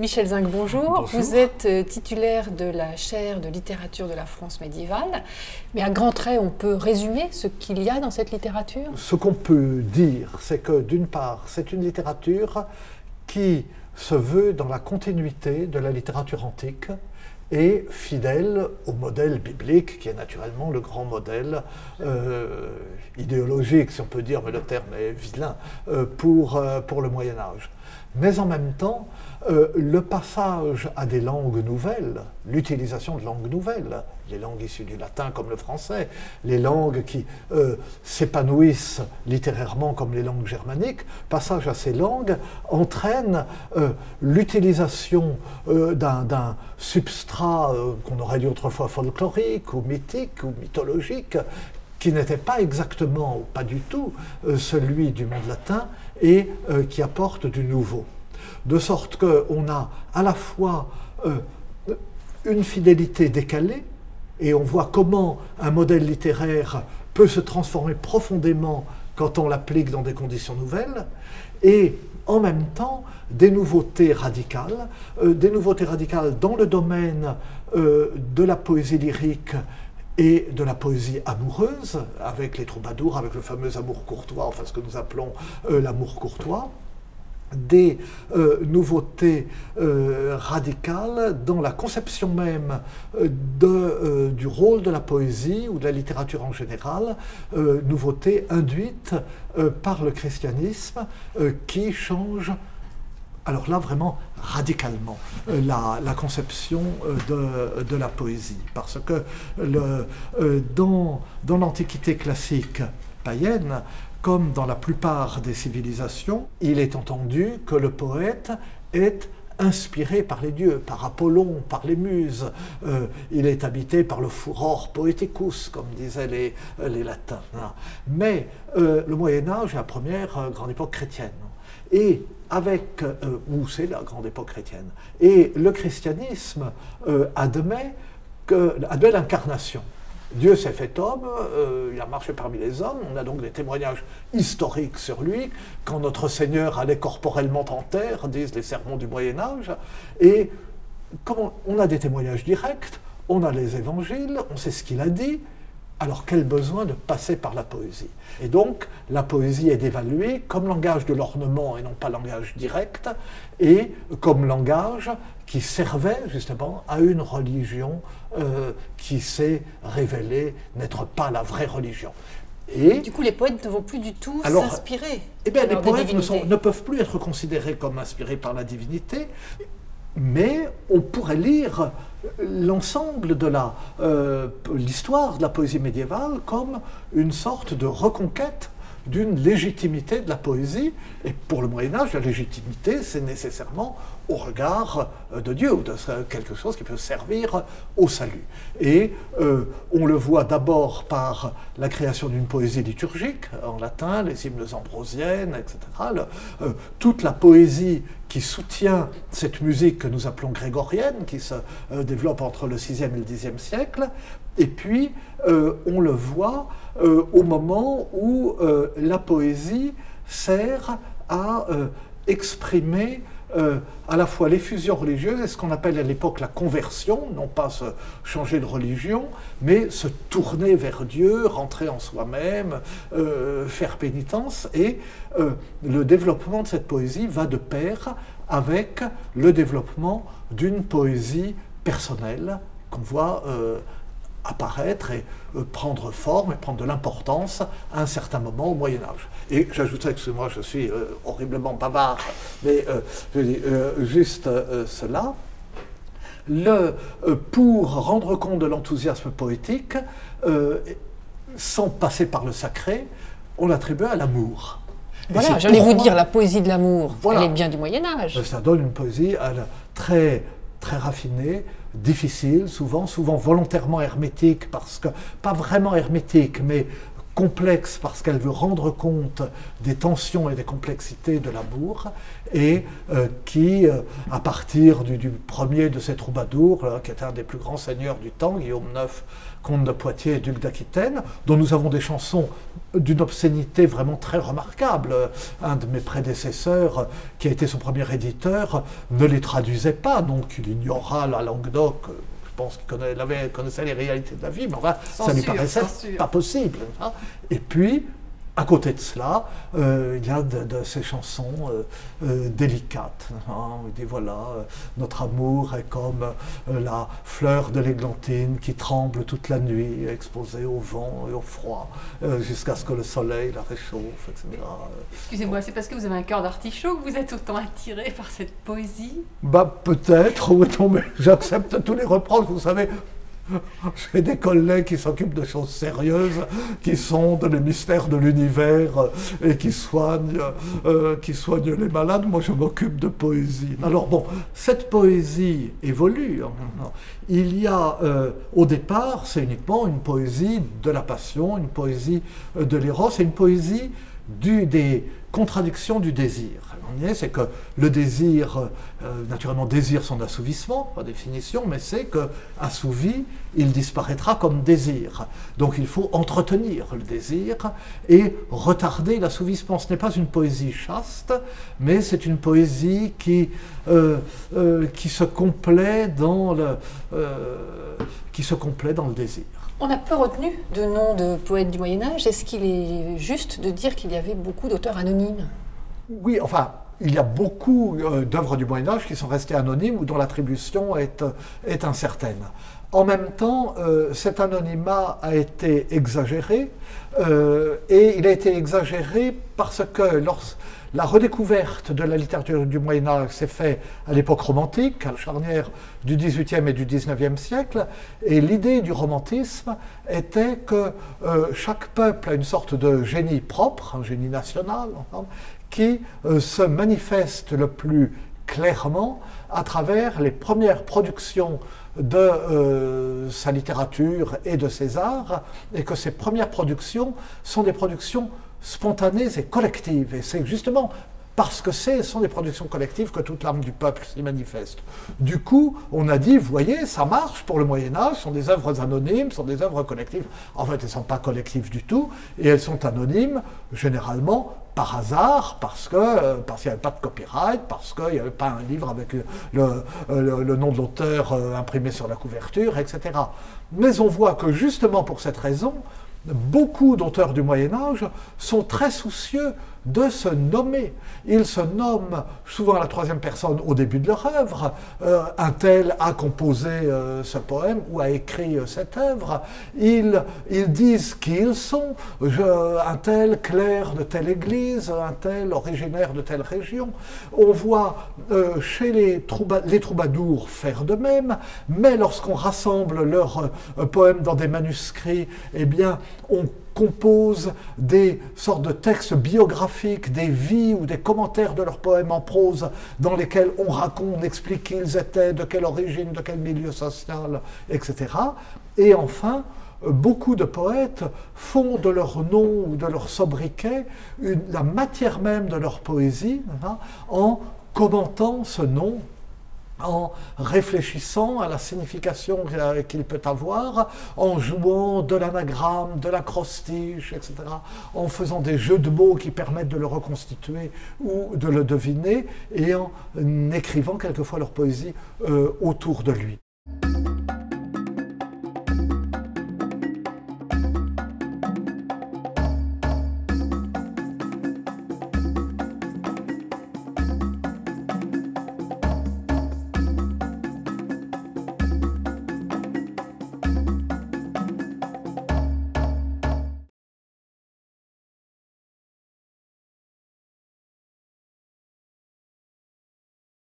Michel Zinc, bonjour. Vous êtes euh, titulaire de la chaire de littérature de la France médiévale. Mais à grands traits, on peut résumer ce qu'il y a dans cette littérature? Ce qu'on peut dire, c'est que d'une part, c'est une littérature qui se veut dans la continuité de la littérature antique et fidèle au modèle biblique, qui est naturellement le grand modèle euh, idéologique, si on peut dire, mais le terme est vilain, euh, pour, euh, pour le Moyen Âge. Mais en même temps, le passage à des langues nouvelles, l'utilisation de langues nouvelles, les langues issues du latin comme le français, les langues qui euh, s'épanouissent littérairement comme les langues germaniques, passage à ces langues entraîne euh, l'utilisation d'un substrat qu'on aurait dit autrefois folklorique ou mythique ou mythologique, qui n'était pas exactement, ou pas du tout, celui du monde latin et qui apporte du nouveau. De sorte qu'on a à la fois euh, une fidélité décalée, et on voit comment un modèle littéraire peut se transformer profondément quand on l'applique dans des conditions nouvelles, et en même temps des nouveautés radicales, euh, des nouveautés radicales dans le domaine euh, de la poésie lyrique et de la poésie amoureuse, avec les troubadours, avec le fameux amour courtois, enfin ce que nous appelons l'amour courtois, des euh, nouveautés euh, radicales dans la conception même euh, du rôle de la poésie ou de la littérature en général, nouveautés induites par le christianisme qui change alors là vraiment radicalement la, conception de, la poésie. Parce que dans l'Antiquité classique païenne, comme dans la plupart des civilisations, il est entendu que le poète est inspiré par les dieux, par Apollon, par les muses. Euh, il est habité par le furor poeticus, comme disaient les, les latins. Mais euh, le Moyen Âge est la première euh, grande époque chrétienne. Et avec, ou c'est la grande époque chrétienne. Et le christianisme admet, que, admet l'incarnation. Dieu s'est fait homme, euh, il a marché parmi les hommes, on a donc des témoignages historiques sur lui, quand notre Seigneur allait corporellement en terre, disent les sermons du Moyen Âge, et comme on a des témoignages directs, on a les évangiles, on sait ce qu'il a dit, alors quel besoin de passer par la poésie? Et donc la poésie est évaluée comme langage de l'ornement et non pas langage direct, et comme langage qui servait justement à une religion euh, qui s'est révélée n'être pas la vraie religion. Et du coup, les poètes ne vont plus du tout s'inspirer. Eh bien, les poètes ne, ne, peuvent plus être considérés comme inspirés par la divinité, mais on pourrait lire l'ensemble de euh, l'histoire de la poésie médiévale comme une sorte de reconquête d'une légitimité de la poésie. Et pour le Moyen Âge, la légitimité, c'est nécessairement au regard euh, de Dieu, ou de quelque chose qui peut servir au salut. Et euh, on le voit d'abord par la création d'une poésie liturgique, en latin, les hymnes ambrosiennes, etc. Euh, toute la poésie qui soutient cette musique que nous appelons grégorienne, qui se développe entre le 6e et le 10e siècle. Et puis, on le voit au moment où la poésie sert à exprimer euh, à la fois l'effusion religieuse et ce qu'on appelle à l'époque la conversion, non pas se changer de religion, mais se tourner vers Dieu, rentrer en soi-même, euh, faire pénitence. Et euh, le développement de cette poésie va de pair avec le développement d'une poésie personnelle qu'on voit apparaître et euh, prendre forme et prendre de l'importance à un certain moment au Moyen Âge. Et j'ajouterais que moi je suis euh, horriblement bavard, mais euh, je dis juste cela. Le, pour rendre compte de l'enthousiasme poétique, sans passer par le sacré, on l'attribue à l'amour. Voilà, j'allais vous dire, la poésie de l'amour, elle est bien du Moyen Âge. Ça donne une poésie très, très raffinée, difficile, souvent, souvent volontairement hermétique, parce que, pas vraiment hermétique, mais complexe parce qu'elle veut rendre compte des tensions et des complexités de l'amour, et euh, qui, euh, à partir du, premier de ces troubadours, qui était un des plus grands seigneurs du temps, Guillaume IX, comte de Poitiers et duc d'Aquitaine, dont nous avons des chansons d'une obscénité vraiment très remarquable. Un de mes prédécesseurs, qui a été son premier éditeur, ne les traduisait pas, donc il ignora la langue d'oc pense qu'il connaissait les réalités de la vie, mais enfin, ça lui paraissait pas possible. Hein. Et puis, à côté de cela, euh, il y a de, ces chansons euh, euh, délicates. Hein. On dit voilà, notre amour est comme la fleur de l'églantine qui tremble toute la nuit, exposée au vent et au froid, jusqu'à ce que le soleil la réchauffe, etc. Excusez-moi, c'est parce que vous avez un cœur d'artichaut que vous êtes autant attiré par cette poésie? Bah peut-être, oui, mais j'accepte tous les reproches. Vous savez, J'ai des collègues qui s'occupent de choses sérieuses, qui sondent les mystères de l'univers euh, et qui soignent, euh, qui soignent les malades. Moi, je m'occupe de poésie. Alors bon, cette poésie évolue. Hein. Il y a, euh, au départ, c'est uniquement une poésie de la passion, une poésie de l'éros et une poésie des contradictions du désir c'est que le désir, euh, naturellement, désire son assouvissement, par définition, mais c'est que assouvi, il disparaîtra comme désir. Donc il faut entretenir le désir et retarder l'assouvissement. Ce n'est pas une poésie chaste, mais c'est une poésie qui, euh, euh, qui, se complaît dans le, qui se complaît dans le désir. On a peu retenu de noms de poètes du Moyen Âge. Est-ce qu'il est juste de dire qu'il y avait beaucoup d'auteurs anonymes? Oui, enfin, il y a beaucoup euh, d'œuvres du Moyen Âge qui sont restées anonymes ou dont l'attribution est, euh, incertaine. En même temps, euh, cet anonymat a été exagéré, et il a été exagéré parce que lorsque la redécouverte de la littérature du Moyen Âge s'est faite à l'époque romantique, à la charnière du XVIIIe et du XIXe siècle, et l'idée du romantisme était que chaque peuple a une sorte de génie propre, un génie national, qui euh, se manifeste le plus clairement à travers les premières productions de euh, sa littérature et de ses arts, et que ces premières productions sont des productions spontanées et collectives. Et c'est justement parce que ce sont des productions collectives que toute l'âme du peuple s'y manifeste. Du coup, on a dit, voyez, ça marche pour le Moyen Âge, ce sont des œuvres anonymes, ce sont des œuvres collectives. En fait, elles ne sont pas collectives du tout, et elles sont anonymes, généralement, par hasard, parce que euh, parce qu'il n'y avait pas de copyright, parce qu'il n'y avait pas un livre avec le, le nom de l'auteur euh, imprimé sur la couverture, etc. Mais on voit que justement pour cette raison, beaucoup d'auteurs du Moyen Âge sont très soucieux de se nommer. Ils se nomment souvent à la troisième personne au début de leur œuvre. Euh, un tel a composé euh, ce poème ou a écrit euh, cette œuvre. Ils, ils disent qui ils sont. un tel clerc de telle église, un tel originaire de telle région. On voit chez les, les, troubadours faire de même, mais lorsqu'on rassemble leurs poèmes dans des manuscrits, eh bien, on composent des sortes de textes biographiques, des vies ou des commentaires de leurs poèmes en prose dans lesquels on raconte, on explique qui ils étaient, de quelle origine, de quel milieu social, etc. Et enfin, beaucoup de poètes font de leur nom ou de leur sobriquet la matière même de leur poésie hein, en commentant ce nom en réfléchissant à la signification qu'il peut avoir, en jouant de l'anagramme, de l'acrostiche, etc., en faisant des jeux de mots qui permettent de le reconstituer ou de le deviner, et en écrivant quelquefois leur poésie euh, autour de lui.